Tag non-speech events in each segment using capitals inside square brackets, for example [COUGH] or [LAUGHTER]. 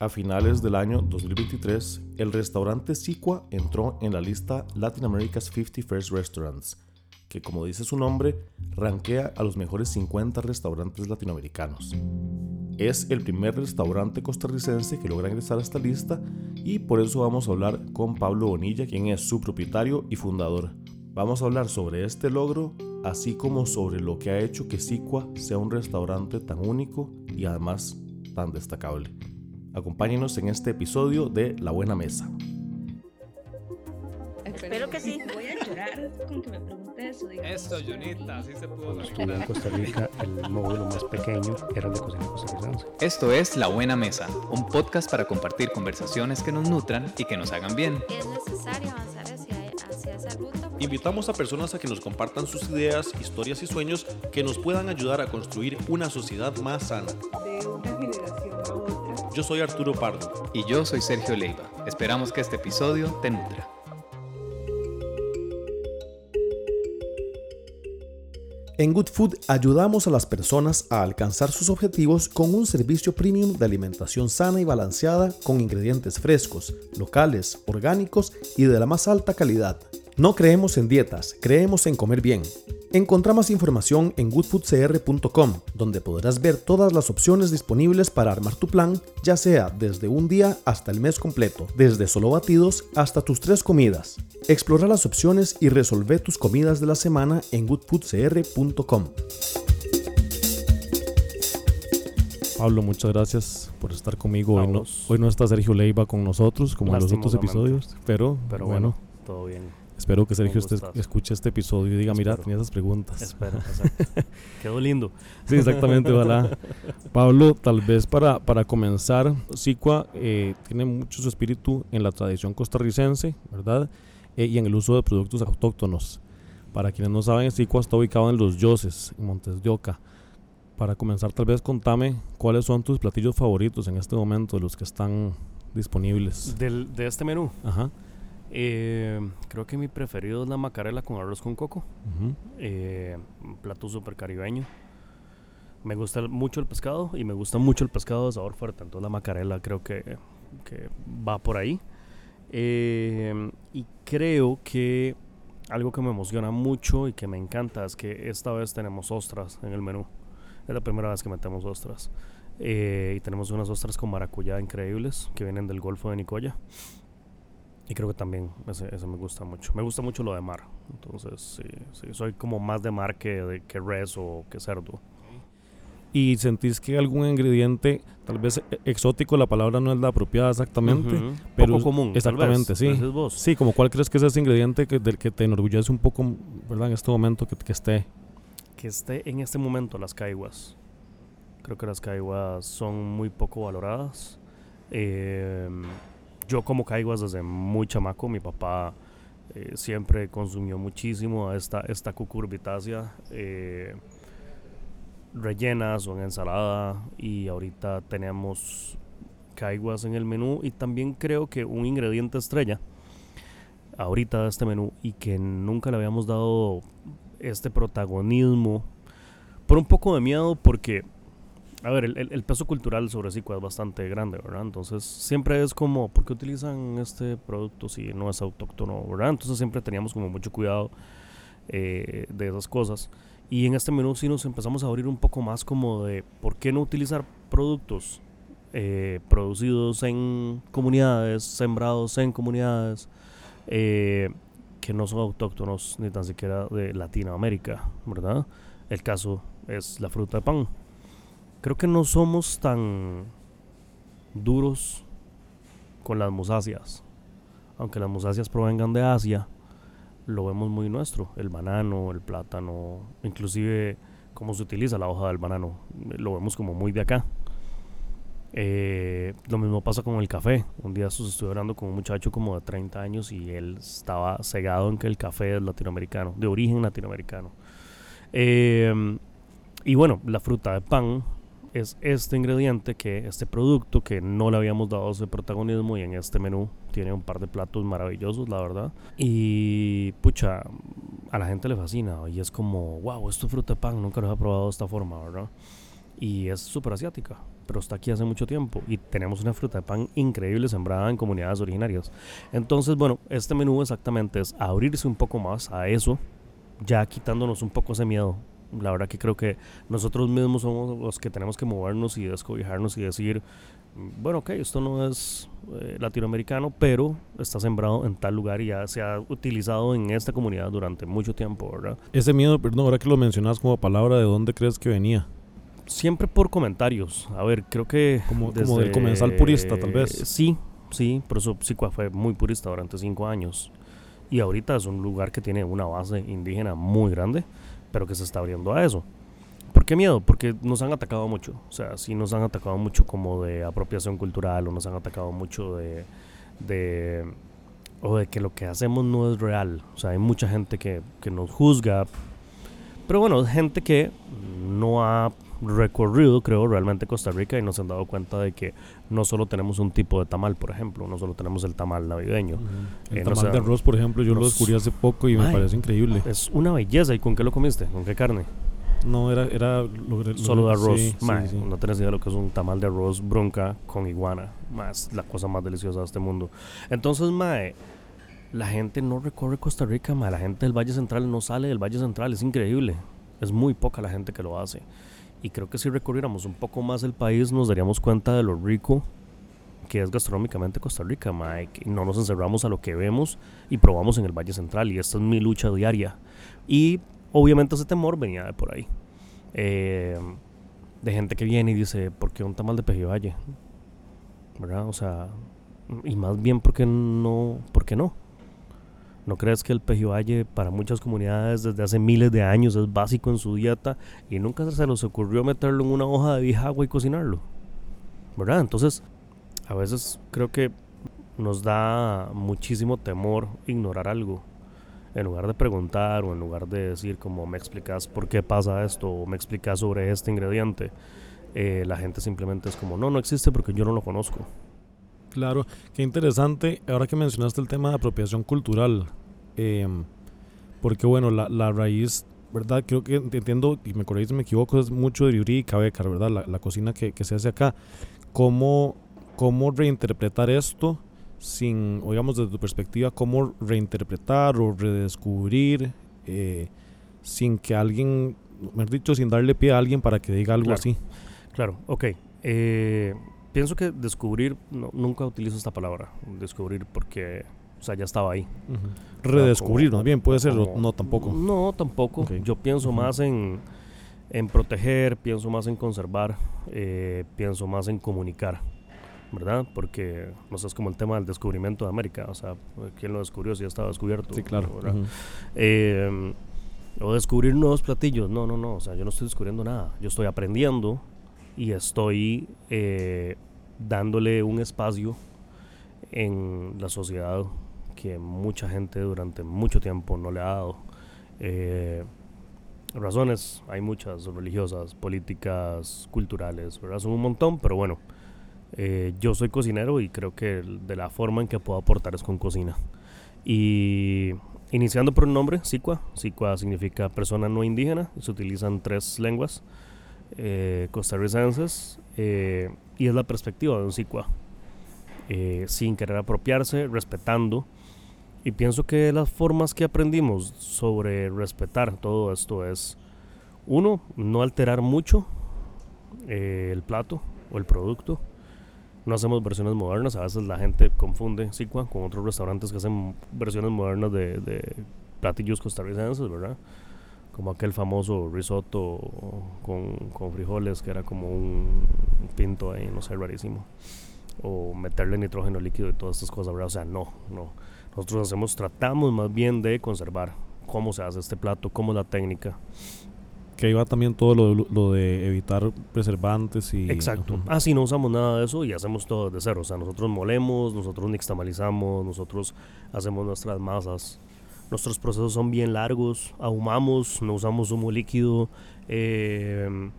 A finales del año 2023, el restaurante Sicua entró en la lista Latin America's 50 First Restaurants, que como dice su nombre, rankea a los mejores 50 restaurantes latinoamericanos. Es el primer restaurante costarricense que logra ingresar a esta lista y por eso vamos a hablar con Pablo Bonilla, quien es su propietario y fundador. Vamos a hablar sobre este logro, así como sobre lo que ha hecho que Sicua sea un restaurante tan único y además tan destacable. Acompáñenos en este episodio de La Buena Mesa. Espero que sí. Voy a llorar con que me pregunte eso. Eso, Jonita, así se pudo Estuve en Costa Rica, el módulo más pequeño era el de cocina costarricense. Esto es La Buena Mesa, un podcast para compartir conversaciones que nos nutran y que nos hagan bien. Es necesario avanzar hacia, hacia esa ruta. Invitamos a personas a que nos compartan sus ideas, historias y sueños que nos puedan ayudar a construir una sociedad más sana. De una generación. Yo soy Arturo Pardo. Y yo soy Sergio Leiva. Esperamos que este episodio te nutra. En Good Food ayudamos a las personas a alcanzar sus objetivos con un servicio premium de alimentación sana y balanceada con ingredientes frescos, locales, orgánicos y de la más alta calidad. No creemos en dietas, creemos en comer bien. Encontrá más información en goodfoodcr.com, donde podrás ver todas las opciones disponibles para armar tu plan, ya sea desde un día hasta el mes completo, desde solo batidos hasta tus tres comidas. Explora las opciones y resolve tus comidas de la semana en goodfoodcr.com. Pablo, muchas gracias por estar conmigo. Hoy no, hoy no está Sergio Leiva con nosotros, como en los otros episodios, pero, Pero bueno, bueno, todo bien. Espero que Sergio gustazo. escuche este episodio y diga, mira, Espero. tenía esas preguntas. Espero, [LAUGHS] exacto. Quedó lindo. Sí, exactamente, ojalá. [LAUGHS] Pablo, tal vez para, para comenzar, Sicua eh, tiene mucho su espíritu en la tradición costarricense, ¿verdad? Eh, y en el uso de productos autóctonos. Para quienes no saben, Sicua está ubicado en Los Yoses, en Montes de Oca. Para comenzar, tal vez contame cuáles son tus platillos favoritos en este momento, de los que están disponibles. Del, de este menú, Ajá. Eh, creo que mi preferido es la macarela con arroz con coco. Eh, un plato súper caribeño. Me gusta mucho el pescado y me gusta mucho el pescado de sabor fuerte. Entonces la macarela creo que, que va por ahí. Eh, y creo que algo que me emociona mucho y que me encanta es que esta vez tenemos ostras en el menú. Es la primera vez que metemos ostras. Y tenemos unas ostras con maracuyá increíbles que vienen del Golfo de Nicoya. Y creo que también ese, ese me gusta mucho. Me gusta mucho lo de mar. Entonces, sí, sí, soy como más de mar que, de, que res o que cerdo. ¿Y sentís que algún ingrediente, tal vez e- exótico, la palabra no es la apropiada exactamente? Ujú. pero Poco común. exactamente, sí. vos. Sí, como cuál crees que es ese ingrediente que, del que te enorgullece un poco, ¿verdad? En este momento que, que esté. Que esté en este momento las caiguas. Creo que las caiguas son muy poco valoradas. Eh, yo como caiguas desde muy chamaco. Mi papá eh, siempre consumió muchísimo esta, esta cucurbitácea. eh, rellenas o en ensalada. Y ahorita tenemos caiguas en el menú. Y también creo que un ingrediente estrella ahorita de este menú y que nunca le habíamos dado este protagonismo por un poco de miedo porque a ver, el, peso cultural sobre Sicua es bastante grande, ¿verdad? Entonces siempre es como, ¿por qué utilizan este producto si no es autóctono, ¿verdad? Entonces siempre teníamos como mucho cuidado eh, de esas cosas. Y en este menú sí nos empezamos a abrir un poco más como de, ¿por qué no utilizar productos eh, producidos en comunidades, sembrados en comunidades, eh, que no son autóctonos ni tan siquiera de Latinoamérica, ¿verdad? El caso es la fruta de pan. Creo que no somos tan duros con las musáceas. Aunque las musáceas provengan de Asia, lo vemos muy nuestro. El banano, el plátano, inclusive cómo se utiliza la hoja del banano, lo vemos como muy de acá. Eh, lo mismo pasa con el café. Un día estuve hablando con un muchacho como de 30 años y él estaba cegado en que el café es latinoamericano, de origen latinoamericano. Eh, y bueno, la fruta de pan es este ingrediente, que este producto que no le habíamos dado ese protagonismo y en este menú tiene un par de platos maravillosos, la verdad. Y pucha, a la gente le fascina y es como, wow, esto es fruta de pan, nunca lo había probado de esta forma, ¿verdad? Y es súper asiática. pero está aquí hace mucho tiempo y tenemos una fruta de pan increíble sembrada en comunidades originarias. Entonces, bueno, este menú exactamente es abrirse un poco más a eso, ya quitándonos un poco ese miedo. La verdad que creo que nosotros mismos somos los que tenemos que movernos y descobijarnos y decir, bueno, ok, esto no es eh, latinoamericano, pero está sembrado en tal lugar y ya se ha utilizado en esta comunidad durante mucho tiempo, ¿verdad? Ese miedo, perdón, ahora que lo mencionas como palabra, ¿de dónde crees que venía? Siempre por comentarios. A ver, creo que... Como, como del comensal purista, tal vez. Sí, sí, por eso Psicua fue muy purista durante cinco años. Y ahorita es un lugar que tiene una base indígena muy grande, pero que se está abriendo a eso. ¿Por qué miedo? Porque nos han atacado mucho. O sea, sí nos han atacado mucho como de apropiación cultural o nos han atacado mucho de, de o de que lo que hacemos no es real. O sea, hay mucha gente que, que nos juzga. Pero bueno, gente que no ha recorrido, creo, realmente Costa Rica y nos han dado cuenta de que no solo tenemos un tipo de tamal, por ejemplo, no solo tenemos el tamal navideño. El Eh, tamal de arroz, por ejemplo, yo lo descubrí hace poco y me parece increíble. Es una belleza. ¿Y con qué lo comiste? ¿Con qué carne? No, era... era lo- lo- Solo de arroz. sí, sí, sí. No tenés idea de lo que es un tamal de arroz bronca con iguana. Más la cosa más deliciosa de este mundo. Entonces, mae, la gente no recorre Costa Rica, mae. La gente del Valle Central no sale del Valle Central. Es increíble. Es muy poca la gente que lo hace. Y creo que si recorriéramos un poco más el país, nos daríamos cuenta de lo rico que es gastronómicamente Costa Rica, mae. Y no nos encerramos a lo que vemos y probamos en el Valle Central. Y esta es mi lucha diaria. Y obviamente ese temor venía de por ahí. Eh, de gente que viene y dice, ¿por qué un tamal de pejibaye? ¿Verdad? O sea, y más bien, ¿por qué no? ¿Por qué no? ¿No crees que el pejibaye para muchas comunidades desde hace miles de años es básico en su dieta y nunca se les ocurrió meterlo en una hoja de bijagua y cocinarlo? ¿Verdad? Entonces, a veces creo que nos da muchísimo temor ignorar algo. En lugar de preguntar o en lugar de decir como me explicas por qué pasa esto o me explicas sobre este ingrediente, eh, la gente simplemente es como no, no existe porque yo no lo conozco. Claro, qué interesante. Ahora que mencionaste el tema de apropiación cultural, em, porque bueno, la, la raíz, ¿verdad? Creo que ent- entiendo, y me corregís si me equivoco, es mucho de Riuri y Cabecar, ¿verdad? La, la cocina que, que se hace acá. ¿Cómo, ¿Cómo reinterpretar esto sin, o digamos desde tu perspectiva, cómo reinterpretar o redescubrir eh, sin que alguien, mejor dicho, sin darle pie a alguien para que diga algo Claro. así? Claro, ok. Eh, pienso que descubrir, no, nunca utilizo esta palabra, descubrir porque, o sea, ya estaba ahí. Redescubrir, como- más bien, puede ser, como- no tampoco. No, tampoco. Yo pienso más en, en proteger, pienso más en conservar, eh, pienso más en comunicar, ¿verdad? Porque, no sé, es como el tema del descubrimiento de América. O sea, ¿quién lo descubrió si ya estaba descubierto? Sí, claro. Eh, o descubrir nuevos platillos. No, no, no. O sea, yo no estoy descubriendo nada. Yo estoy aprendiendo y estoy eh, dándole un espacio en la sociedad que mucha gente durante mucho tiempo no le ha dado. Eh, razones, hay muchas religiosas, políticas, culturales, ¿verdad? Son un montón, pero bueno, eh, yo soy cocinero y creo que de la forma en que puedo aportar es con cocina. Y iniciando por el nombre, Sicua. Sicua significa persona no indígena. Se utilizan tres lenguas eh, costarricenses eh, y es la perspectiva de un Sicua. Eh, sin querer apropiarse, respetando. Y pienso que las formas que aprendimos sobre respetar todo esto es, uno, no alterar mucho eh, el plato o el producto. No hacemos versiones modernas, a veces la gente confunde Sicua con otros restaurantes que hacen versiones modernas de, de platillos costarricenses, ¿verdad? Como aquel famoso risotto con, con frijoles que era como un pinto ahí, no sé, rarísimo. O meterle nitrógeno líquido y todas estas cosas, ¿verdad? O sea, no, no. Nosotros hacemos, tratamos más bien de conservar cómo se hace este plato, cómo es la técnica. Que ahí va también todo lo, lo de evitar preservantes y... Exacto. Ujú. Ah, sí, no usamos nada de eso y hacemos todo de cero. O sea, nosotros molemos, nosotros nixtamalizamos, nosotros hacemos nuestras masas. Nuestros procesos son bien largos, ahumamos, no usamos humo líquido. eh,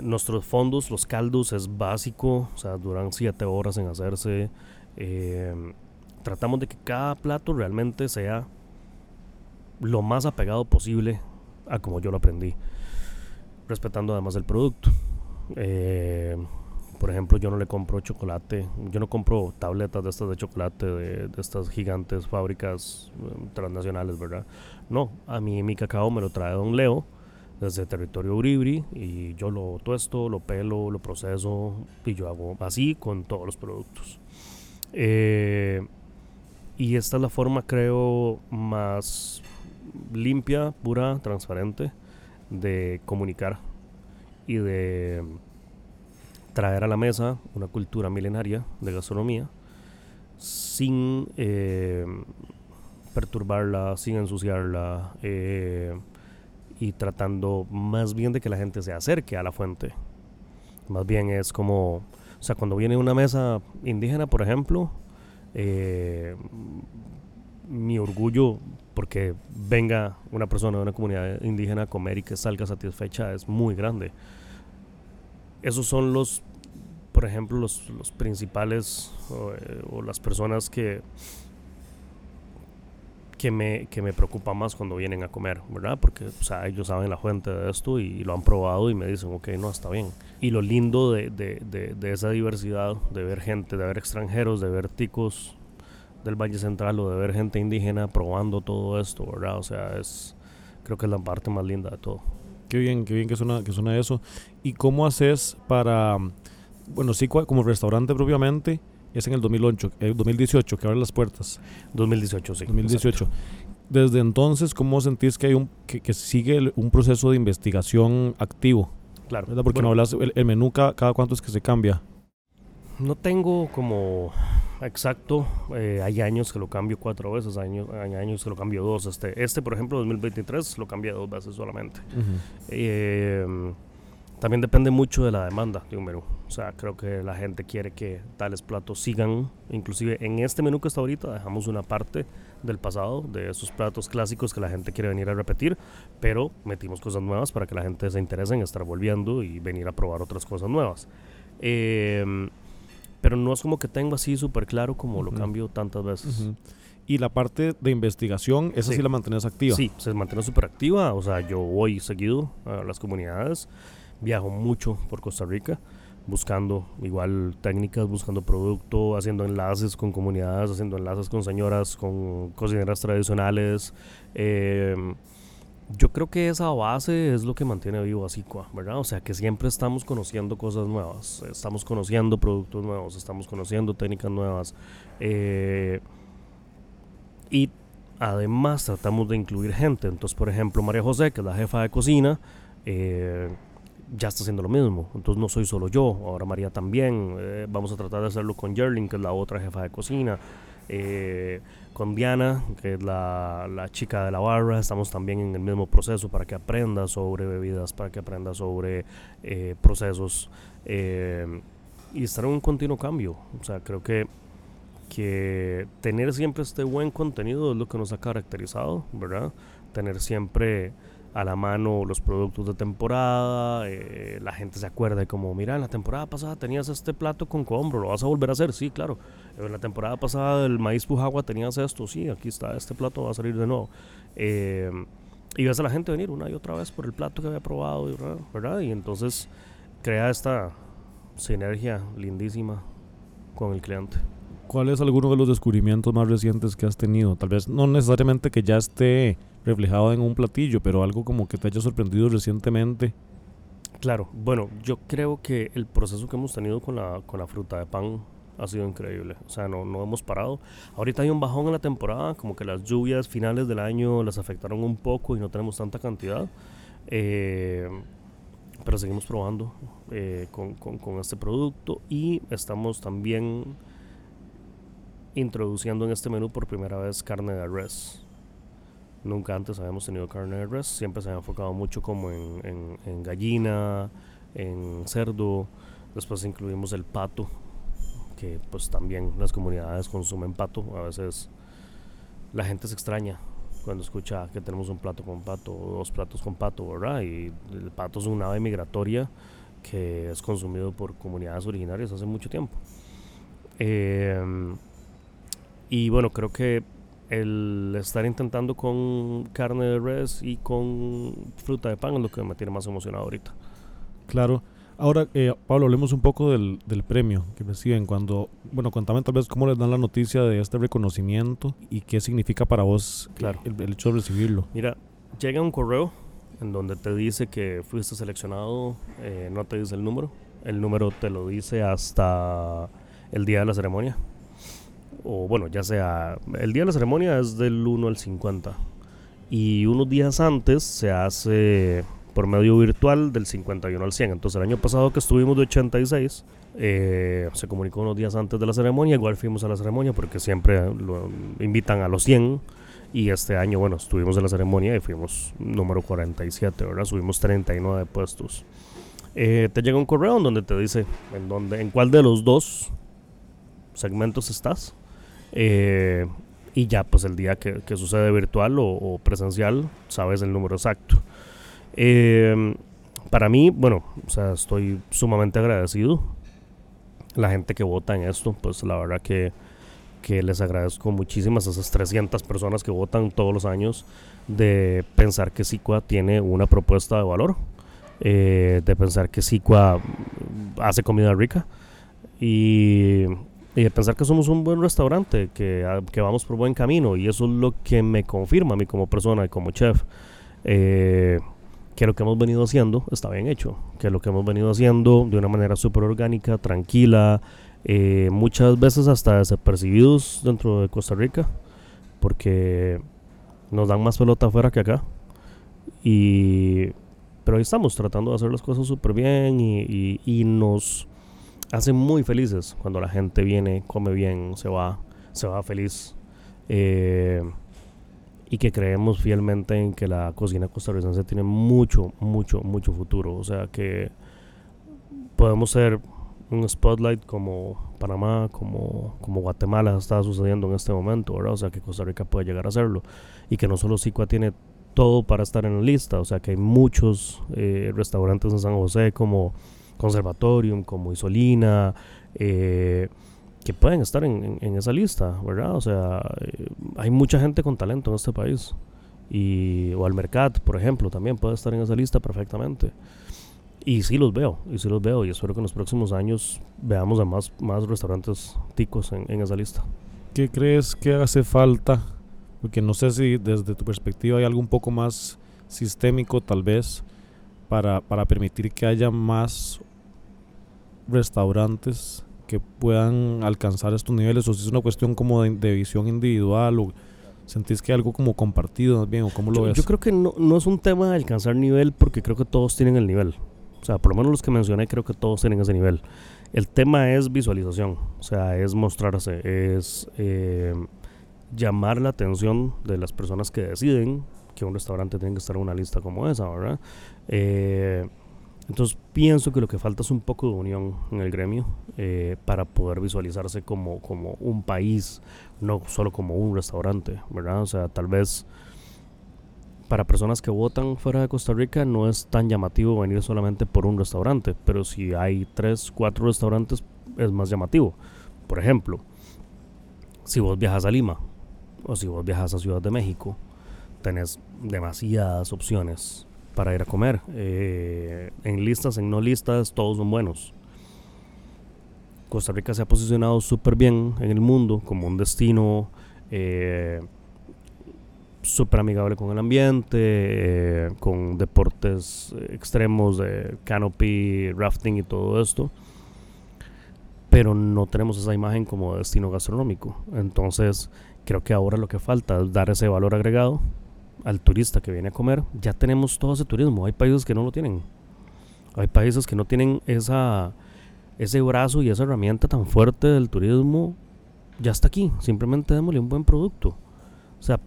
nuestros fondos, los caldos, es básico, o sea, duran 7 horas en hacerse. eh, tratamos de que cada plato realmente sea lo más apegado posible a como yo lo aprendí, respetando además el producto. Eh, Por ejemplo, yo no le compro chocolate, yo no compro tabletas de estas de chocolate de, de estas gigantes fábricas eh, transnacionales, ¿verdad? No, a mí mi cacao me lo trae Don Leo desde territorio Uribri y yo lo tuesto, lo pelo, lo proceso y yo hago así con todos los productos. Eh, y esta es la forma, creo, más limpia, pura, transparente de comunicar y de traer a la mesa una cultura milenaria de gastronomía sin eh, perturbarla, sin ensuciarla eh, y tratando más bien de que la gente se acerque a la fuente. Más bien es como, o sea, cuando viene una mesa indígena, por ejemplo, eh, mi orgullo porque venga una persona de una comunidad indígena a comer y que salga satisfecha es muy grande. Esos son los, por ejemplo, los, los principales o, eh, o las personas que, que me, que me preocupa más cuando vienen a comer, ¿verdad? Porque o sea, ellos saben la fuente de esto y, lo han probado y me dicen, ok, no, está bien. Y lo lindo de, de, de, de esa diversidad, de ver gente, de ver extranjeros, de ver ticos del Valle Central o de ver gente indígena probando todo esto, ¿verdad? O sea, es creo que es la parte más linda de todo. Qué bien, qué bien que suena, que suena eso. ¿Y cómo haces para, bueno, sí, como restaurante propiamente, es en el 2008, eh, 2018 que abre las puertas? 2018, sí. 2018. exacto. Desde entonces, ¿cómo sentís que hay un que, que sigue el- un proceso de investigación activo? Claro. ¿verdad? Porque Bueno, no hablas, el, el menú cada, cada cuánto es que se cambia. No tengo como exacto, eh, hay años que lo cambio cuatro veces, años, hay años que lo cambio dos. Este, este por ejemplo, 2023 lo cambié dos veces solamente. Eh, también depende mucho de la demanda de un menú. O sea, creo que la gente quiere que tales platos sigan. Inclusive en este menú que está ahorita dejamos una parte del pasado, de esos platos clásicos que la gente quiere venir a repetir, pero metimos cosas nuevas para que la gente se interese en estar volviendo y venir a probar otras cosas nuevas. Eh, pero no es como que tengo así súper claro como lo cambio tantas veces. Y la parte de investigación, esa sí, Sí. la mantienes activa. Sí, se mantiene súper activa. O sea, yo voy seguido a las comunidades, viajo mucho por Costa Rica, buscando igual técnicas, buscando producto, haciendo enlaces con comunidades, haciendo enlaces con señoras, con cocineras tradicionales. Eh, yo creo que esa base es lo que mantiene vivo a Sicua, ¿verdad? O sea, que siempre estamos conociendo cosas nuevas, estamos conociendo productos nuevos, estamos conociendo técnicas nuevas. eh, y además tratamos de incluir gente. Entonces, por ejemplo, María José, que es la jefa de cocina, eh, ya está haciendo lo mismo. Entonces no soy solo yo, ahora María también. Eh, vamos a tratar de hacerlo con Jerling, que es la otra jefa de cocina. Eh, con Diana, que es la, la chica de la barra, estamos también en el mismo proceso para que aprenda sobre bebidas, para que aprenda sobre eh, procesos eh, y estar en un continuo cambio. O sea, creo que, que tener siempre este buen contenido es lo que nos ha caracterizado, ¿verdad? Tener siempre a la mano los productos de temporada, eh, la gente se acuerda como, mira, en la temporada pasada tenías este plato con combro, ¿lo vas a volver a hacer? Sí, claro. En la temporada pasada del maíz pujagua tenías esto, sí, aquí está, este plato va a salir de nuevo. Eh, y ves a la gente venir una y otra vez por el plato que había probado. ¿verdad? Y entonces crea esta sinergia lindísima con el cliente. ¿Cuál es alguno de los descubrimientos más recientes que has tenido? Tal vez no necesariamente que ya esté reflejado en un platillo, pero algo como que te haya sorprendido recientemente. Claro, bueno, yo creo que el proceso que hemos tenido con la, con la fruta de pan ha sido increíble. O sea, no, no hemos parado. Ahorita hay un bajón en la temporada, como que las lluvias finales del año las afectaron un poco y no tenemos tanta cantidad. Eh, pero seguimos probando eh, con, con, con este producto y estamos también introduciendo en este menú por primera vez carne de res. Nunca antes habíamos tenido carne de res, siempre se había enfocado mucho como en, en- en gallina, en cerdo, después incluimos el pato, que pues también las comunidades consumen pato, a veces la gente se extraña cuando escucha que tenemos un plato con pato dos platos con pato, ¿verdad? Y el pato es un ave migratoria que es consumido por comunidades originarias hace mucho tiempo. Em, y bueno, creo que el estar intentando con carne de res y con fruta de pan es lo que me tiene más emocionado ahorita. Claro, Ahora, eh, Pablo, hablemos un poco del, del, premio que reciben. Cuando, bueno, contame tal vez cómo les dan la noticia de este reconocimiento y qué significa para vos claro. el, el hecho de recibirlo. Mira, llega un correo en donde te dice que fuiste seleccionado, eh, no te dice el número, el número te lo dice hasta el día de la ceremonia. O bueno, ya sea, el día de la ceremonia es del 1 al 50. Y unos días antes se hace por medio virtual del 51 al 100. Entonces el año pasado que estuvimos de 86, eh, se comunicó unos días antes de la ceremonia, igual fuimos a la ceremonia porque siempre lo invitan a los 100 y este año, bueno, estuvimos en la ceremonia y fuimos número 47, ¿verdad? Subimos 39 puestos. Eh, te llega un correo en donde te dice en, donde, en cuál de los dos segmentos estás. Eh, y ya, pues el día que, sucede virtual o, presencial, sabes el número exacto. Eh, para mí, bueno, o sea, estoy sumamente agradecido. La gente que vota en esto, pues la verdad que que les agradezco muchísimas a esas 300 personas que votan todos los años de pensar que SICUA tiene una propuesta de valor, eh, de pensar que SICUA hace comida rica y, de pensar que somos un buen restaurante, que, que, vamos por buen camino y eso es lo que me confirma a mí como persona y como chef. Eh, que lo que hemos venido haciendo está bien hecho, que lo que hemos venido haciendo de una manera súper orgánica, tranquila, eh, muchas veces hasta desapercibidos dentro de Costa Rica, porque nos dan más pelota afuera que acá. Y, pero ahí estamos tratando de hacer las cosas súper bien y, y, nos hace muy felices cuando la gente viene, come bien, se va, se va feliz. Eh, y que creemos fielmente en que la cocina costarricense tiene mucho, mucho, mucho futuro. O sea que podemos ser un spotlight como Panamá, como, como Guatemala está sucediendo en este momento, ¿verdad? O sea, que Costa Rica puede llegar a hacerlo. Y que no solo SICUA tiene todo para estar en la lista, o sea, que hay muchos eh, restaurantes en San José como Conservatorium, como Isolina, eh, que pueden estar en, esa lista, ¿verdad? O sea, hay mucha gente con talento en este país. Y, o Almercat, por ejemplo, también puede estar en esa lista perfectamente. Y sí los veo, y sí los veo, y espero que en los próximos años veamos a más, más restaurantes ticos en, esa lista. ¿Qué crees que hace falta? Porque no sé si desde tu perspectiva hay algo un poco más sistémico tal vez para, para permitir que haya más restaurantes que puedan alcanzar estos niveles o si es una cuestión como de, visión individual o sentís que algo como compartido bien o cómo lo ves? Yo creo que no, no es un tema de alcanzar nivel porque creo que todos tienen el nivel. O sea, por lo menos los que mencioné creo que todos tienen ese nivel. El tema es visualización, o sea, es mostrarse, es eh, llamar la atención de las personas que deciden que un restaurante tiene que estar en una lista como esa, ¿verdad? Eh, entonces pienso que lo que falta es un poco de unión en el gremio eh, para poder visualizarse como, como un país, no solo como un restaurante, ¿verdad? O sea, tal vez para personas que votan fuera de Costa Rica no es tan llamativo venir solamente por un restaurante, pero si hay tres, cuatro restaurantes es más llamativo. Por ejemplo, si vos viajas a Lima o si vos viajas a Ciudad de México, tenés demasiadas opciones para ir a comer. Eh, en listas, en no listas, todos son buenos. Costa Rica se ha posicionado súper bien en el mundo como un destino eh, súper amigable con el ambiente, eh, con deportes extremos de canopy, rafting y todo esto. Pero no tenemos esa imagen como destino gastronómico. Entonces, creo que ahora lo que falta es dar ese valor agregado al turista que viene a comer. Ya tenemos todo ese turismo. Hay países que no lo tienen. Hay países que no tienen esa, ese brazo y esa herramienta tan fuerte del turismo. Ya está aquí. Simplemente démosle un buen producto. O sea,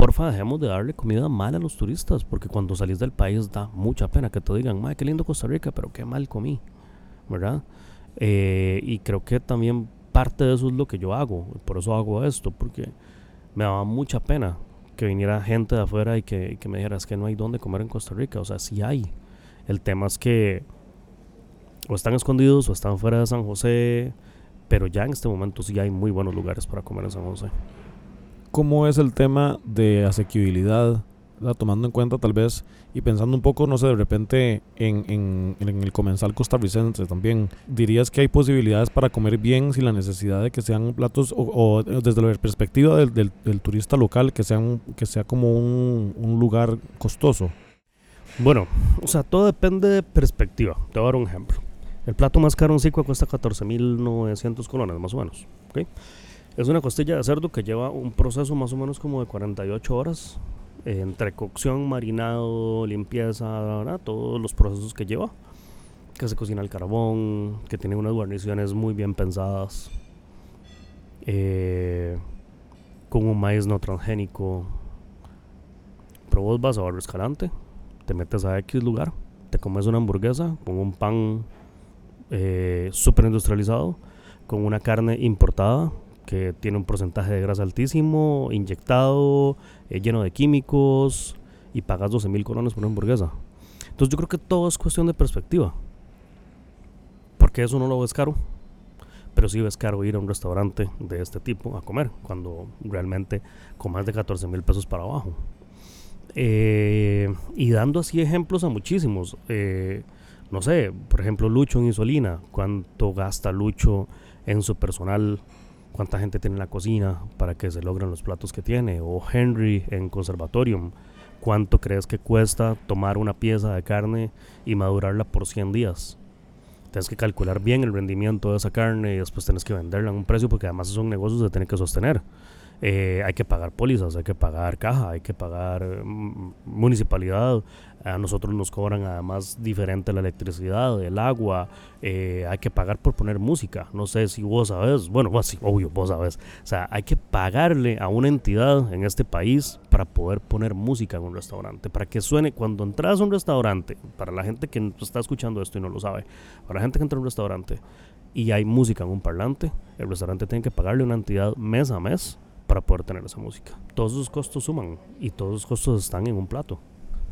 porfa, dejemos de darle comida mala a los turistas, porque cuando salís del país da mucha pena que te digan, madre, qué lindo Costa Rica, pero qué mal comí, ¿verdad? Eh, y creo que también parte de eso es lo que yo hago, por eso hago esto, porque me daba mucha pena que viniera gente de afuera y que, que me dijera, es que no hay dónde comer en Costa Rica, o sea, sí hay. El tema es que o están escondidos o están fuera de San José, pero ya en este momento sí hay muy buenos lugares para comer en San José. ¿Cómo es el tema de asequibilidad ¿verdad? tomando en cuenta tal vez y pensando un poco, no sé, de repente en, el comensal costarricense también, ¿dirías que hay posibilidades para comer bien sin la necesidad de que sean platos o, o desde la perspectiva del, del, turista local que, sean, que sea como un lugar costoso? Bueno, o sea, todo depende de perspectiva. Te voy a dar un ejemplo. El plato más caro en Sicua cuesta 14.900 colones, más o menos. ¿okay? Es una costilla de cerdo que lleva un proceso más o menos como de 48 horas eh, entre cocción, marinado, limpieza, ¿verdad? todos los procesos que lleva. Que se cocina al carbón, que tiene unas guarniciones muy bien pensadas, eh, con un maíz no transgénico. Pero vos vas a Barrio Escalante, te metes a X lugar, te comes una hamburguesa con un pan eh, súper industrializado, con una carne importada que tiene un porcentaje de grasa altísimo, inyectado, eh, lleno de químicos, y pagas 12 mil colones por una hamburguesa. Entonces yo creo que todo es cuestión de perspectiva. Porque eso no lo ves caro. Pero sí ves caro ir a un restaurante de este tipo a comer, cuando realmente con más de 14 mil pesos para abajo. Eh, y dando así ejemplos a muchísimos. Eh, no sé, por ejemplo, Lucho en Isolina, cuánto gasta Lucho en su personal cuánta gente tiene en la cocina para que se logren los platos que tiene. O Henry en Conservatorium, cuánto crees que cuesta tomar una pieza de carne y madurarla por 100 días. Tienes que calcular bien el rendimiento de esa carne y después tienes que venderla a un precio porque además son negocios que tienen que sostener. Eh, hay que pagar pólizas, hay que pagar caja, hay que pagar mm, municipalidad. A nosotros nos cobran además diferente la electricidad, el agua, eh, hay que pagar por poner música. No sé si vos sabes, bueno, pues, sí, obvio, vos sabes. O sea, hay que pagarle a una entidad en este país para poder poner música en un restaurante, para que suene cuando entras a un restaurante, para la gente que está escuchando esto y no lo sabe, para la gente que entra a un restaurante y hay música en un parlante, el restaurante tiene que pagarle una entidad mes a mes para poder tener esa música. Todos esos costos suman y todos esos costos están en un plato.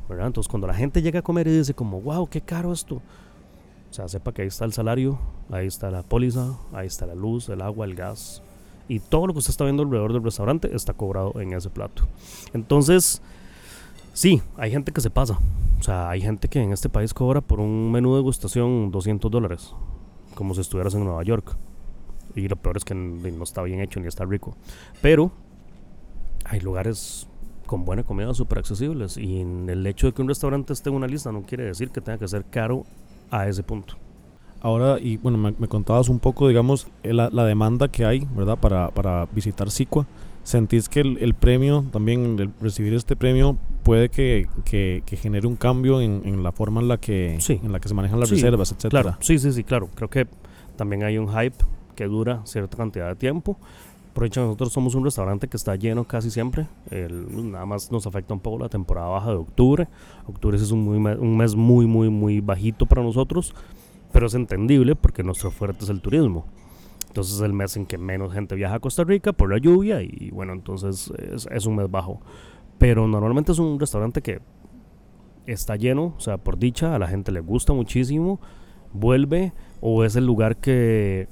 ¿verdad? Entonces cuando la gente llega a comer y dice como, wow, qué caro esto. O sea, sepa que ahí está el salario, ahí está la póliza, ahí está la luz, el agua, el gas. Y todo lo que usted está viendo alrededor del restaurante está cobrado en ese plato. Entonces, sí, hay gente que se pasa. O sea, hay gente que en este país cobra por un menú de degustación 200 dólares. Como si estuvieras en Nueva York. Y lo peor es que no está bien hecho ni está rico. Pero hay lugares con buena comida súper accesibles. Y en el hecho de que un restaurante esté en una lista no quiere decir que tenga que ser caro a ese punto. Ahora, y bueno, me, contabas un poco, digamos, eh, la, la, demanda que hay, ¿verdad? Para, para visitar Sicua. ¿Sentís que el, el premio, también el recibir este premio, puede que, que, que genere un cambio en, en, la forma en la que, sí. en la que se manejan las sí, reservas, etcétera? Claro, sí, sí, sí, claro. Creo que también hay un hype que dura cierta cantidad de tiempo. Por hecho, nosotros somos un restaurante que está lleno casi siempre. El, nada más nos afecta un poco la temporada baja de octubre. Octubre es un, muy, un mes muy, muy, muy bajito para nosotros, pero es entendible porque nuestro fuerte es el turismo. Entonces es el mes en que menos gente viaja a Costa Rica por la lluvia y bueno, entonces es, es un mes bajo. Pero normalmente es un restaurante que está lleno, o sea, por dicha, a la gente le gusta muchísimo, vuelve o es el lugar que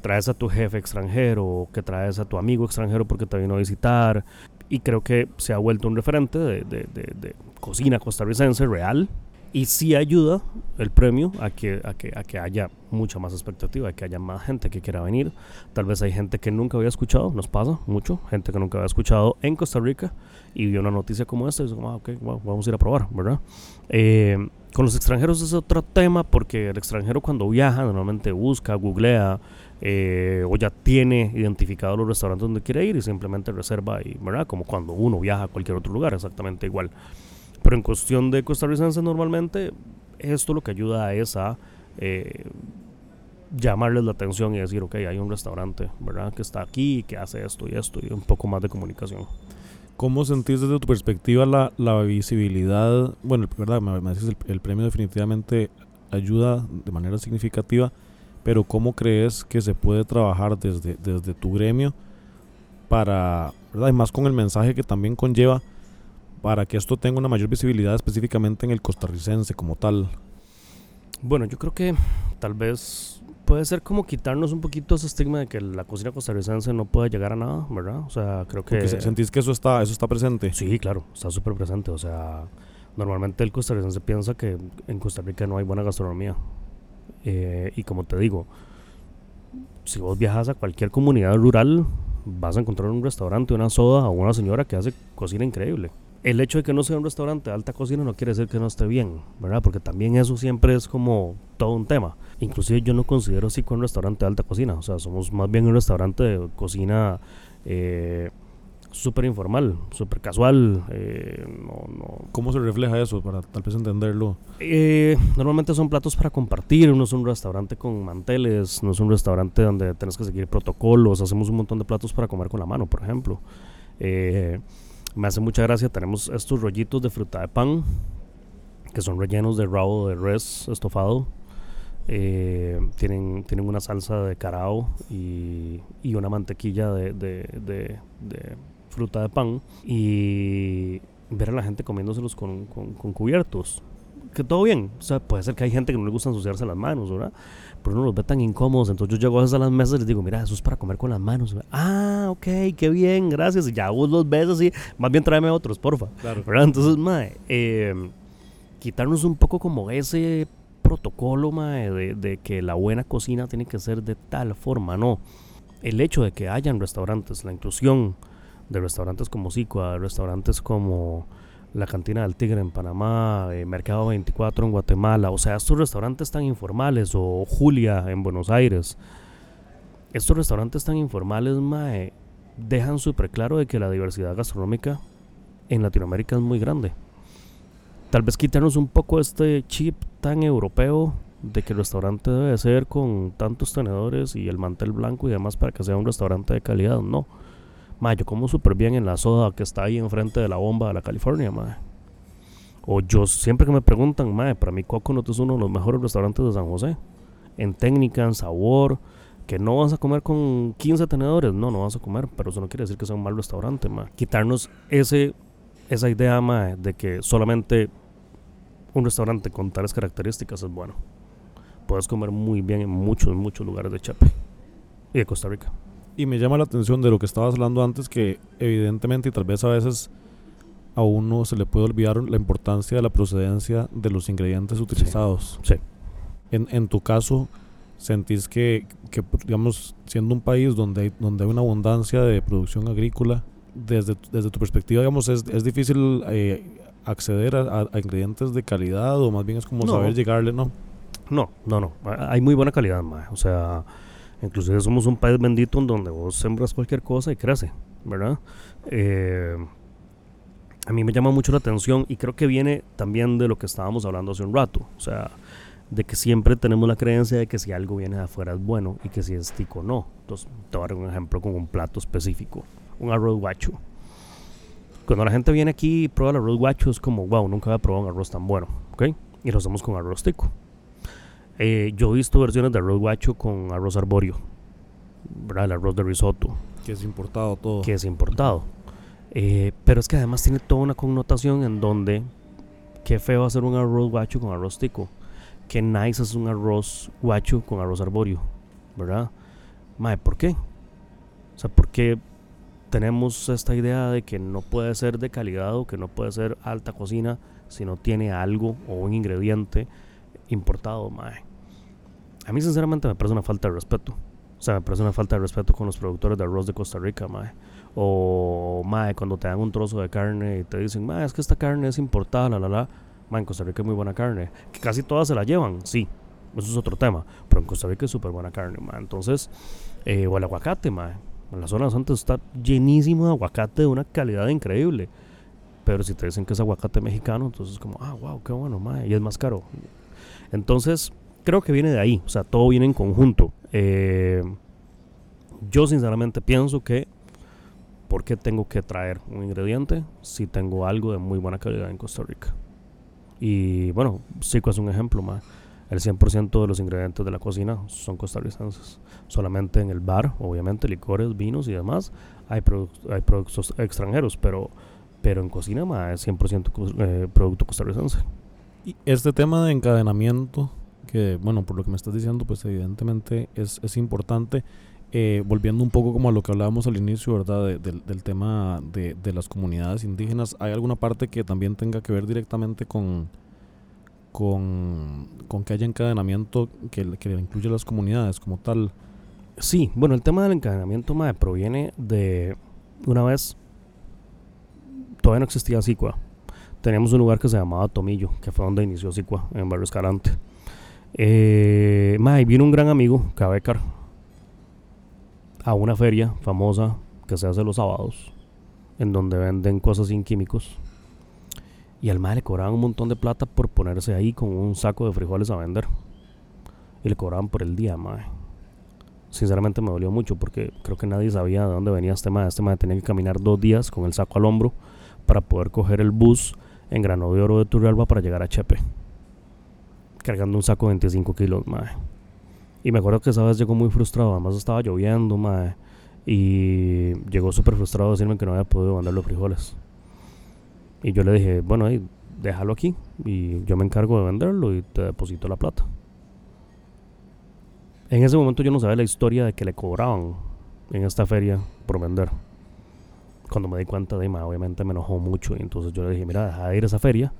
traes a tu jefe extranjero, que traes a tu amigo extranjero porque te vino a visitar. Y creo que se ha vuelto un referente de, de, de, de cocina costarricense real. Y sí ayuda el premio a que, a, que, a que haya mucha más expectativa, a que haya más gente que quiera venir. Tal vez hay gente que nunca había escuchado, nos pasa mucho, gente que nunca había escuchado en Costa Rica y vio una noticia como esta y dice, ah, ok, vamos a ir a probar, ¿verdad? Eh, con los extranjeros es otro tema porque el extranjero cuando viaja normalmente busca, googlea eh, o ya tiene identificado los restaurantes donde quiere ir y simplemente reserva y, ¿verdad? Como cuando uno viaja a cualquier otro lugar, exactamente igual. Pero en cuestión de costarricenses normalmente esto lo que ayuda es a eh, llamarles la atención y decir, ok, hay un restaurante, ¿verdad? Que está aquí, que hace esto y esto y un poco más de comunicación. ¿Cómo sentís desde tu perspectiva la, la visibilidad? Bueno, verdad, me, me dices el, el, premio definitivamente ayuda de manera significativa, pero ¿cómo crees que se puede trabajar desde, desde tu gremio para, ¿verdad? Y más con el mensaje que también conlleva para que esto tenga una mayor visibilidad específicamente en el costarricense como tal? Bueno, yo creo que tal vez puede ser como quitarnos un poquito ese estigma de que la cocina costarricense no puede llegar a nada, ¿verdad? O sea, creo que... Porque ¿Sentís que eso está, eso está presente? Sí, claro, está súper presente. O sea, normalmente el costarricense piensa que en Costa Rica no hay buena gastronomía. Eh, y como te digo, si vos viajas a cualquier comunidad rural, vas a encontrar un restaurante, una soda o una señora que hace cocina increíble. El hecho de que no sea un restaurante de alta cocina no quiere decir que no esté bien, ¿verdad? Porque también eso siempre es como todo un tema. Inclusive yo no considero así un restaurante de alta cocina. O sea, somos más bien un restaurante de cocina eh, súper informal, súper casual. eh, no, no, ¿Cómo se refleja eso para tal vez entenderlo? eh, normalmente son platos para compartir, no es un restaurante con manteles, no es un restaurante donde tenés que seguir protocolos, hacemos un montón de platos para comer con la mano, por ejemplo. Eh, me hace mucha gracia, tenemos estos rollitos de fruta de pan, que son rellenos de rabo de res estofado. Eh, tienen, tienen una salsa de carao y, y una mantequilla de, de- de- de fruta de pan. Y ver a la gente comiéndoselos con, con- con cubiertos. Que todo bien. O sea, puede ser que hay gente que no le gusta ensuciarse las manos, ¿verdad? Pero uno los ve tan incómodos. Entonces yo llego a veces a las mesas y les digo, mira, eso es para comer con las manos. Ah, ok, qué bien, gracias. Y ya vos los ves así. Más bien tráeme otros, porfa. Claro. ¿verdad? Entonces, mae, eh, quitarnos un poco como ese protocolo, mae, de, de que la buena cocina tiene que ser de tal forma, no. El hecho de que hayan restaurantes, la inclusión de restaurantes como Sicua, restaurantes como la Cantina del Tigre en Panamá, eh, Mercado 24 en Guatemala, o sea, estos restaurantes tan informales, o Julia en Buenos Aires, estos restaurantes tan informales, mae, dejan súper claro de que la diversidad gastronómica en Latinoamérica es muy grande. Tal vez quitarnos un poco este chip tan europeo de que el restaurante debe ser con tantos tenedores y el mantel blanco y demás para que sea un restaurante de calidad. No. Ma, yo como súper bien en la soda que está ahí enfrente de la bomba de la California, ma. O yo siempre que me preguntan, ma, para mí Coconut es uno de los mejores restaurantes de San José. En técnica, en sabor, que no vas a comer con 15 tenedores. No, no vas a comer, pero eso no quiere decir que sea un mal restaurante, ma. Quitarnos ese, esa idea, ma, de que solamente un restaurante con tales características es bueno. Puedes comer muy bien en muchos, muchos lugares de Chape y de Costa Rica. Y me llama la atención de lo que estabas hablando antes, que evidentemente y tal vez a veces a uno se le puede olvidar la importancia de la procedencia de los ingredientes utilizados. Sí. En, en tu caso, ¿sentís que, que, digamos, siendo un país donde hay, donde hay una abundancia de producción agrícola, desde, tu- desde tu perspectiva, digamos, es, es difícil eh, acceder a, ingredientes de calidad o más bien es como No. saber llegarle, ¿no? No, no, no. Ha- Hay muy buena calidad, mae. O sea, inclusive somos un país bendito en donde vos sembras cualquier cosa y crece, ¿verdad? Eh, a mí me llama mucho la atención y creo que viene también de lo que estábamos hablando hace un rato. O sea, de que siempre tenemos la creencia de que si algo viene de afuera es bueno y que si es tico no. Entonces, te voy a dar un ejemplo con un plato específico. Un arroz guacho. Cuando la gente viene aquí y prueba el arroz guacho es como, wow, nunca había probado un arroz tan bueno, ¿ok? Y lo hacemos con arroz tico. Eh, yo he visto versiones de arroz guacho con arroz arborio, ¿verdad? El arroz de risotto, Que es importado todo. que es importado. Eh, pero es que además tiene toda una connotación en donde qué feo hacer un arroz guacho con arroz tico. Qué nice es un arroz guacho con arroz arborio, ¿verdad? Mae, ¿por qué? O sea, ¿por qué tenemos esta idea de que no puede ser de calidad o que no puede ser alta cocina si no tiene algo o un ingrediente importado, mae? A mí sinceramente me parece una falta de respeto. O sea, me parece una falta de respeto con los productores de arroz de Costa Rica, mae. O, mae, cuando te dan un trozo de carne y te dicen, mae, es que esta carne es importada, la, la, la. Mae, en Costa Rica es muy buena carne. Que casi todas se la llevan, sí. Eso es otro tema. Pero en Costa Rica es súper buena carne, mae. Entonces, eh, o el aguacate, mae. En la zona de Santos está llenísimo de aguacate de una calidad increíble. Pero si te dicen que es aguacate mexicano, entonces es como, ah, wow, qué bueno, mae. Y es más caro. Entonces, creo que viene de ahí. O sea, todo viene en conjunto. Eh, yo sinceramente pienso que ¿por qué tengo que traer un ingrediente si tengo algo de muy buena calidad en Costa Rica? Y bueno, Zico es un ejemplo más. El 100% de los ingredientes de la cocina son costarricenses. Solamente en el bar, obviamente, licores, vinos y demás, hay, produ- hay productos extranjeros, pero, pero en cocina más es 100% cos- eh, producto costarricense. Y este tema de encadenamiento que, bueno, por lo que me estás diciendo, pues evidentemente es, es importante. Eh, volviendo un poco como a lo que hablábamos al inicio, ¿verdad? del tema de, de, las comunidades indígenas, ¿hay alguna parte que también tenga que ver directamente con, con, con que haya encadenamiento que, que incluya las comunidades como tal? Sí, bueno, el tema del encadenamiento mae, proviene de una vez, todavía no existía Sicua. Teníamos un lugar que se llamaba Tomillo, que fue donde inició Sicua, en Barrio Escalante. Eh, vino un gran amigo, Cabecar, a una feria famosa que se hace los sábados, en donde venden cosas sin químicos. Y al mae le cobraban un montón de plata por ponerse ahí con un saco de frijoles a vender. Y le cobraban por el día, mae sinceramente me dolió mucho porque creo que nadie sabía de dónde venía este mae. Este mae tenía que caminar dos días con el saco al hombro para poder coger el bus en Grano de Oro de Turrialba para llegar a Chepe. Cargando un saco de 25 kilos, mae. Y me acuerdo que esa vez llegó muy frustrado, además estaba lloviendo, mae. Y llegó súper frustrado a decirme que no había podido vender los frijoles. Y yo le dije, bueno, ahí, déjalo aquí y yo me encargo de venderlo y te deposito la plata. En ese momento yo no sabía la historia de que le cobraban en esta feria por vender. Cuando me di cuenta de más, obviamente me enojó mucho. Y entonces yo le dije, mira, deja de ir a esa feria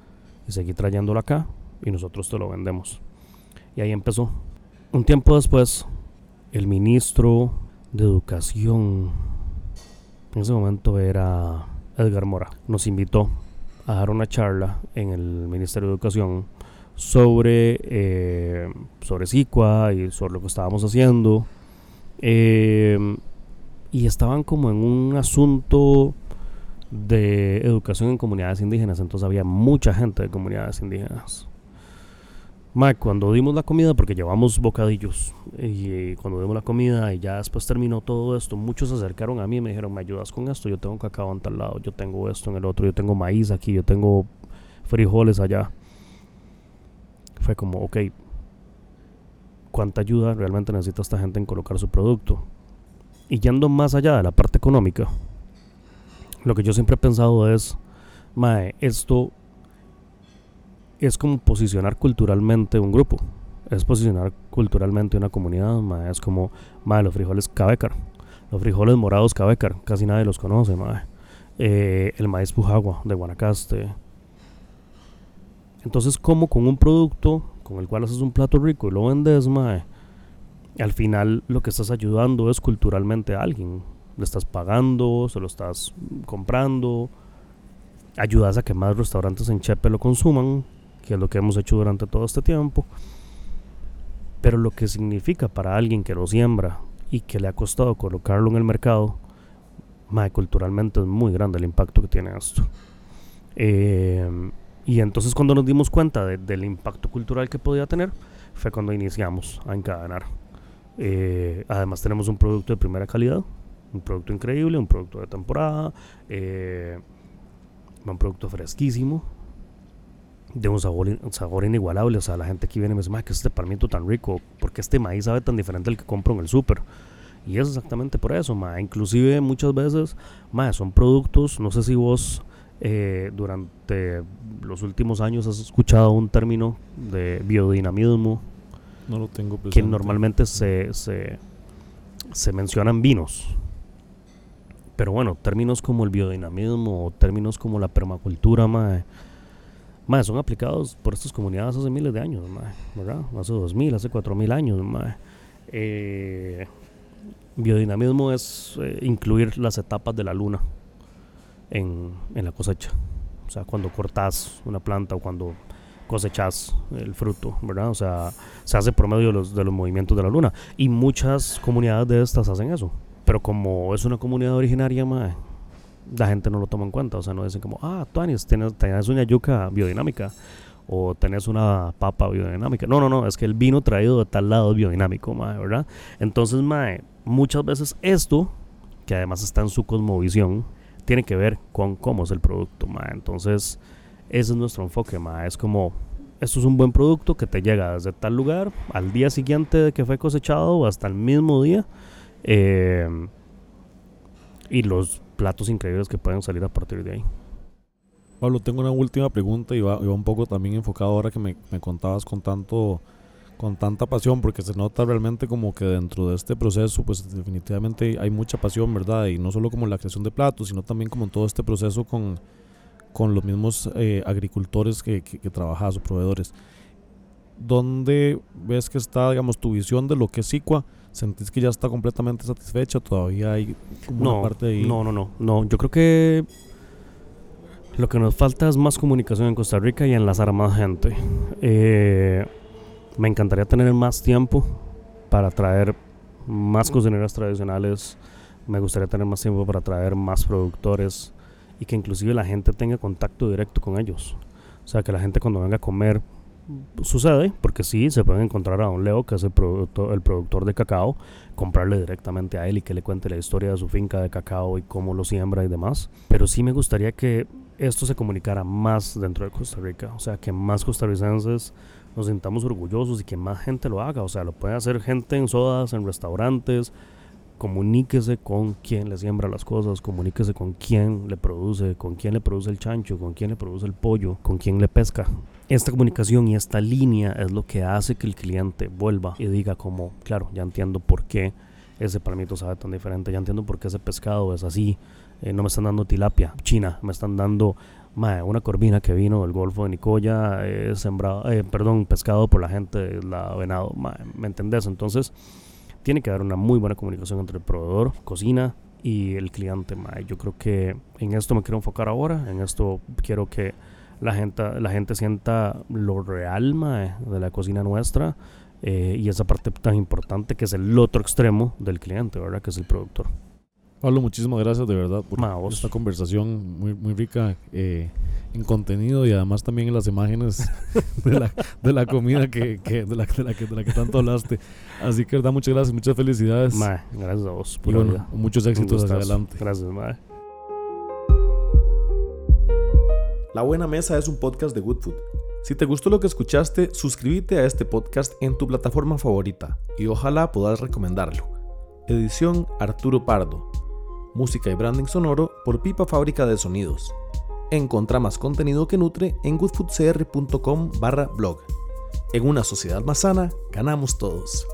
y seguí trayéndolo acá y nosotros te lo vendemos. Y ahí empezó. Un tiempo después, el ministro de Educación, en ese momento era Edgar Mora, nos invitó a dar una charla en el Ministerio de Educación sobre, eh, sobre SICUA y sobre lo que estábamos haciendo. Em, y estaban como en un asunto de educación en comunidades indígenas, entonces había mucha gente de comunidades indígenas. Cuando dimos la comida, porque llevamos bocadillos, y cuando dimos la comida y ya después terminó todo esto, muchos se acercaron a mí y me dijeron, ¿me ayudas con esto? Yo tengo cacao en tal lado, yo tengo esto en el otro, yo tengo maíz aquí, yo tengo frijoles allá fue como, ok, ¿cuánta ayuda realmente necesita esta gente en colocar su producto? Y yendo más allá de la parte económica, lo que yo siempre he pensado es, mae, esto es como posicionar culturalmente un grupo, es posicionar culturalmente una comunidad, es como, los frijoles cabecar, los frijoles morados cabecar, casi nadie los conoce. Eh, el maíz pujagua de Guanacaste, entonces, como con un producto con el cual haces un plato rico y lo vendes, al final lo que estás ayudando es culturalmente a alguien. Le estás pagando, se lo estás comprando, ayudas a que más restaurantes en Chepe lo consuman, que es lo que hemos hecho durante todo este tiempo. Pero lo que significa para alguien que lo siembra y que le ha costado colocarlo en el mercado, culturalmente es muy grande el impacto que tiene esto. Eh, y entonces cuando nos dimos cuenta del impacto cultural que podía tener, fue cuando iniciamos a encadenar. Eh, además tenemos un producto de primera calidad, un producto increíble, un producto de temporada, eh, un producto fresquísimo, de un sabor, un sabor inigualable. O sea, la gente aquí viene y me dice, que este palmito tan rico, porque este maíz sabe tan diferente al que compro en el súper. Y es exactamente por eso, ma. Inclusive muchas veces, ma, son productos, no sé si vos eh, durante los últimos años has escuchado un término de biodinamismo. No lo tengo Que normalmente se, se, se mencionan vinos. Pero bueno, términos como el biodinamismo o términos como la permacultura, mae, son aplicados por estas comunidades hace miles de años, mae, ¿verdad? Hace 2000, hace 4000 años, mae. Eh, biodinamismo es eh, incluir las etapas de la luna en, la cosecha. O sea, cuando cortas una planta o cuando cosechas el fruto, ¿verdad? O sea, se hace por medio de los, de los movimientos de la luna. Y muchas comunidades de estas hacen eso. Pero como es una comunidad originaria, la gente no lo toma en cuenta. O sea, no dicen como, ah, Tuanis, tienes, tienes una yuca biodinámica o tenés una papa biodinámica. No, no, no, es que el vino traído de tal lado es biodinámico, ¿verdad? Entonces, mae, muchas veces esto, que además está en su cosmovisión, tiene que ver con cómo es el producto, ma. Entonces, ese es nuestro enfoque, ma. Es como, esto es un buen producto que te llega desde tal lugar al día siguiente de que fue cosechado o hasta el mismo día. Em, y los platos increíbles que pueden salir a partir de ahí. Pablo, tengo una última pregunta y va, un poco también enfocado ahora que me, me contabas con tanto con tanta pasión, porque se nota realmente como que dentro de este proceso, pues definitivamente hay mucha pasión, ¿verdad? Y no solo como la creación de platos, sino también como todo este proceso con, con los mismos eh, agricultores que, que, que trabajas o proveedores. ¿Dónde ves que está, digamos, tu visión de lo que es SICUA? ¿Sentís que ya está completamente satisfecha? ¿Todavía hay como no, una parte ahí? No, no, no, no. Yo creo que lo que nos falta es más comunicación en Costa Rica y enlazar a más gente. Eh, me encantaría tener más tiempo para traer más cocineras tradicionales. Me gustaría tener más tiempo para traer más productores y que inclusive la gente tenga contacto directo con ellos. O sea, que la gente cuando venga a comer sucede, porque sí, se pueden encontrar a Don Leo, que es el, el productor de cacao, comprarle directamente a él y que le cuente la historia de su finca de cacao y cómo lo siembra y demás. Pero sí me gustaría que esto se comunicara más dentro de Costa Rica, o sea, que más costarricenses nos sintamos orgullosos y que más gente lo haga, o sea, lo puede hacer gente en sodas, en restaurantes, comuníquese con quien le siembra las cosas, comuníquese con quién le produce, con quién le produce el chancho, con quién le produce el pollo, con quién le pesca. Esta comunicación y esta línea es lo que hace que el cliente vuelva y diga como, claro, ya entiendo por qué ese palmito sabe tan diferente, ya entiendo por qué ese pescado es así, eh, no me están dando tilapia china, me están dando una corvina que vino del Golfo de Nicoya, eh, sembrado, eh, perdón, pescado por la gente, la venado, ¿me entendés? Entonces, tiene que haber una muy buena comunicación entre el proveedor, cocina y el cliente. Yo creo que en esto me quiero enfocar ahora, en esto quiero que la gente, la gente sienta lo real mae, de la cocina nuestra eh, y esa parte tan importante que es el otro extremo del cliente, ¿verdad? Que es el productor. Pablo, muchísimas gracias de verdad por Ma, vos. esta conversación muy, muy rica eh, en contenido y además también en las imágenes [LAUGHS] de la, de la comida que, que- de, la, de, la que, de la que tanto hablaste. Así que, verdad, muchas gracias, muchas felicidades. Mae, gracias a vos. y pura bueno, muchos éxitos hacia adelante. Gracias, mae. La Buena Mesa es un podcast de Good Food. Si te gustó lo que escuchaste, suscríbete a este podcast en tu plataforma favorita y ojalá puedas recomendarlo. Edición Arturo Pardo. Música y branding sonoro por Pipa Fábrica de Sonidos. Encontra más contenido que nutre en goodfoodcr.com barra blog. En una sociedad más sana, ganamos todos.